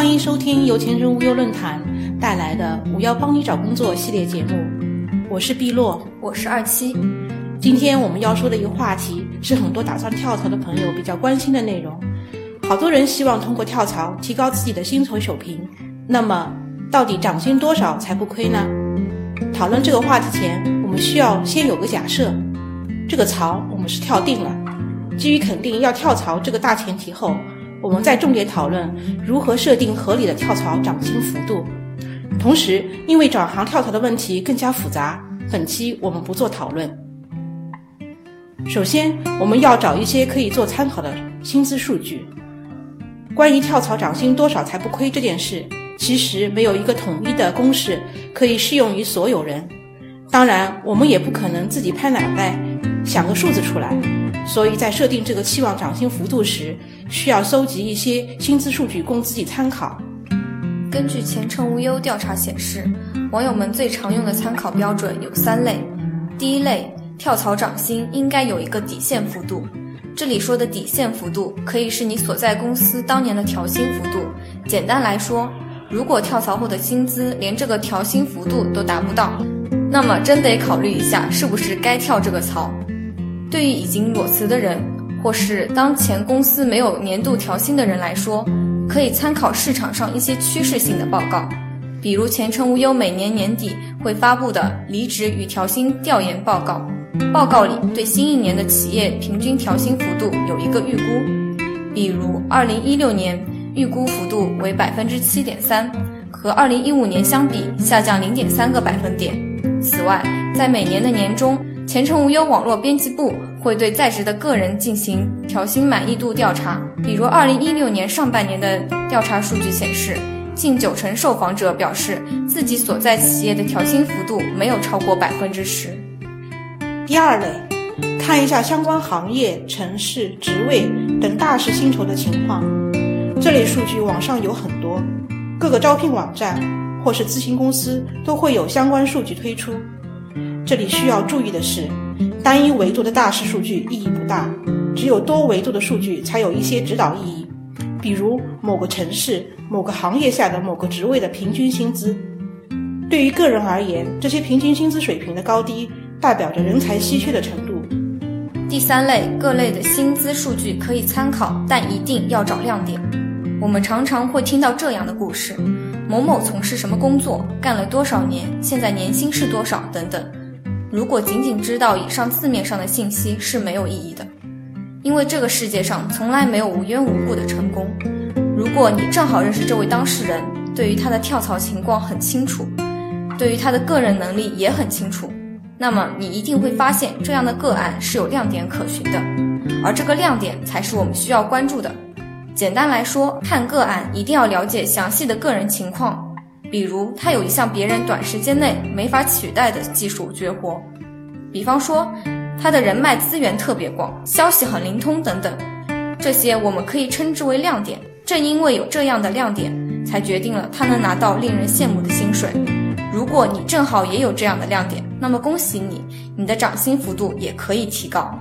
欢迎收听由前程无忧论坛带来的“五幺帮你找工作”系列节目，我是碧落，我是二七。今天我们要说的一个话题是很多打算跳槽的朋友比较关心的内容。好多人希望通过跳槽提高自己的薪酬水平，那么到底涨薪多少才不亏呢？讨论这个话题前，我们需要先有个假设：这个槽我们是跳定了。基于肯定要跳槽这个大前提后。我们再重点讨论如何设定合理的跳槽涨薪幅度。同时，因为转行跳槽的问题更加复杂，本期我们不做讨论。首先，我们要找一些可以做参考的薪资数据。关于跳槽涨薪多少才不亏这件事，其实没有一个统一的公式可以适用于所有人。当然，我们也不可能自己拍脑袋想个数字出来。所以在设定这个期望涨薪幅度时，需要搜集一些薪资数据供自己参考。根据前程无忧调查显示，网友们最常用的参考标准有三类。第一类，跳槽涨薪应该有一个底线幅度。这里说的底线幅度，可以是你所在公司当年的调薪幅度。简单来说，如果跳槽后的薪资连这个调薪幅度都达不到，那么真得考虑一下是不是该跳这个槽。对于已经裸辞的人，或是当前公司没有年度调薪的人来说，可以参考市场上一些趋势性的报告，比如前程无忧每年年底会发布的离职与调薪调研报告。报告里对新一年的企业平均调薪幅度有一个预估，比如二零一六年预估幅度为百分之七点三，和二零一五年相比下降零点三个百分点。此外，在每年的年中。前程无忧网络编辑部会对在职的个人进行调薪满意度调查，比如二零一六年上半年的调查数据显示，近九成受访者表示自己所在企业的调薪幅度没有超过百分之十。第二类，看一下相关行业、城市、职位等大势薪酬的情况。这类数据网上有很多，各个招聘网站或是咨询公司都会有相关数据推出。这里需要注意的是，单一维度的大势数据意义不大，只有多维度的数据才有一些指导意义。比如某个城市、某个行业下的某个职位的平均薪资。对于个人而言，这些平均薪资水平的高低，代表着人才稀缺的程度。第三类，各类的薪资数据可以参考，但一定要找亮点。我们常常会听到这样的故事：某某从事什么工作，干了多少年，现在年薪是多少，等等。如果仅仅知道以上字面上的信息是没有意义的，因为这个世界上从来没有无缘无故的成功。如果你正好认识这位当事人，对于他的跳槽情况很清楚，对于他的个人能力也很清楚，那么你一定会发现这样的个案是有亮点可循的，而这个亮点才是我们需要关注的。简单来说，看个案一定要了解详细的个人情况。比如，他有一项别人短时间内没法取代的技术绝活，比方说，他的人脉资源特别广，消息很灵通等等，这些我们可以称之为亮点。正因为有这样的亮点，才决定了他能拿到令人羡慕的薪水。如果你正好也有这样的亮点，那么恭喜你，你的涨薪幅度也可以提高。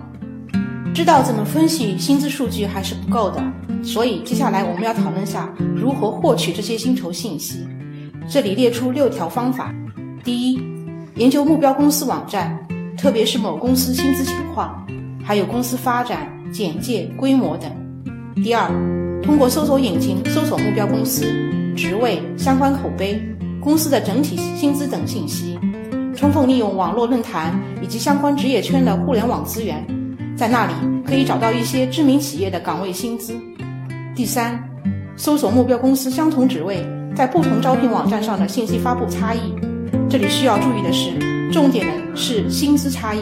知道怎么分析薪资数据还是不够的，所以接下来我们要讨论下如何获取这些薪酬信息。这里列出六条方法：第一，研究目标公司网站，特别是某公司薪资情况，还有公司发展、简介、规模等；第二，通过搜索引擎搜索目标公司职位、相关口碑、公司的整体薪资等信息，充分利用网络论坛以及相关职业圈的互联网资源，在那里可以找到一些知名企业的岗位薪资；第三，搜索目标公司相同职位。在不同招聘网站上的信息发布差异，这里需要注意的是，重点的是薪资差异，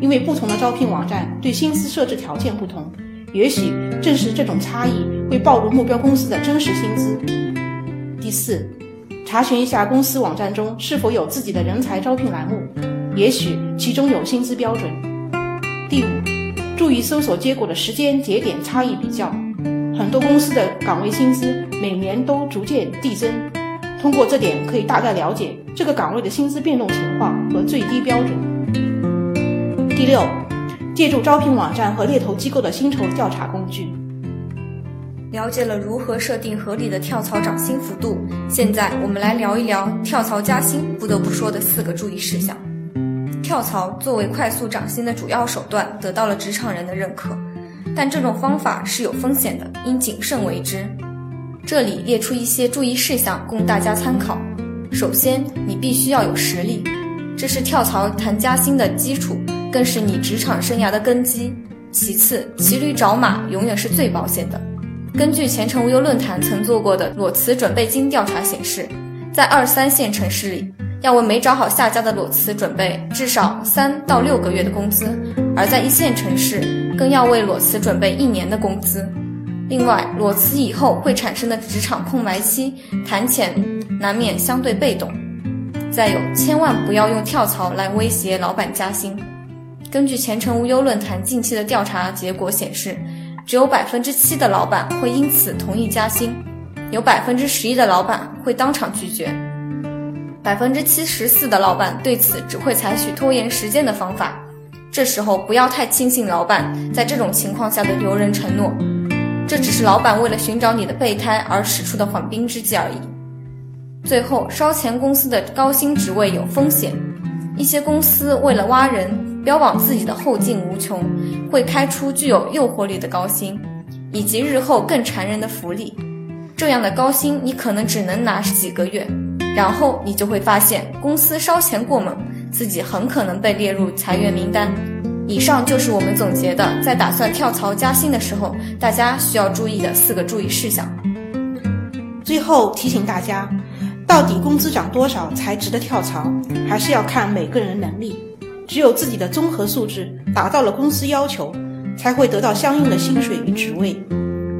因为不同的招聘网站对薪资设置条件不同，也许正是这种差异会暴露目标公司的真实薪资。第四，查询一下公司网站中是否有自己的人才招聘栏目，也许其中有薪资标准。第五，注意搜索结果的时间节点差异比较。很多公司的岗位薪资每年都逐渐递增，通过这点可以大概了解这个岗位的薪资变动情况和最低标准。第六，借助招聘网站和猎头机构的薪酬调查工具。了解了如何设定合理的跳槽涨薪幅度，现在我们来聊一聊跳槽加薪不得不说的四个注意事项。跳槽作为快速涨薪的主要手段，得到了职场人的认可，但这种方法是有风险的，应谨慎为之。这里列出一些注意事项供大家参考。首先，你必须要有实力，这是跳槽谈加薪的基础，更是你职场生涯的根基。其次，骑驴找马永远是最保险的。根据前程无忧论坛曾做过的裸辞准备金调查显示，在二三线城市里，要为没找好下家的裸辞准备至少三到六个月的工资；而在一线城市，更要为裸辞准备一年的工资。另外，裸辞以后会产生的职场空白期，谈钱难免相对被动。再有，千万不要用跳槽来威胁老板加薪。根据前程无忧论坛近期的调查结果显示。只有百分之七的老板会因此同意加薪，有百分之十一的老板会当场拒绝，百分之七十四的老板对此只会采取拖延时间的方法。这时候不要太轻信老板在这种情况下的留人承诺，这只是老板为了寻找你的备胎而使出的缓兵之计而已。最后，烧钱公司的高薪职位有风险，一些公司为了挖人。标榜自己的后劲无穷，会开出具有诱惑力的高薪，以及日后更缠人的福利。这样的高薪你可能只能拿几个月，然后你就会发现公司烧钱过猛，自己很可能被列入裁员名单。以上就是我们总结的，在打算跳槽加薪的时候，大家需要注意的四个注意事项。最后提醒大家，到底工资涨多少才值得跳槽，还是要看每个人能力。只有自己的综合素质达到了公司要求，才会得到相应的薪水与职位。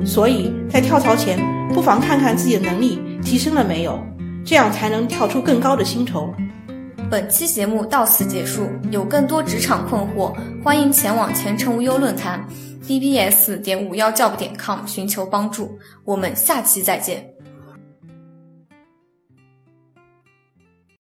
所以在跳槽前，不妨看看自己的能力提升了没有，这样才能跳出更高的薪酬。本期节目到此结束，有更多职场困惑，欢迎前往前程无忧论坛 d b s 点五幺 job 点 com 寻求帮助。我们下期再见。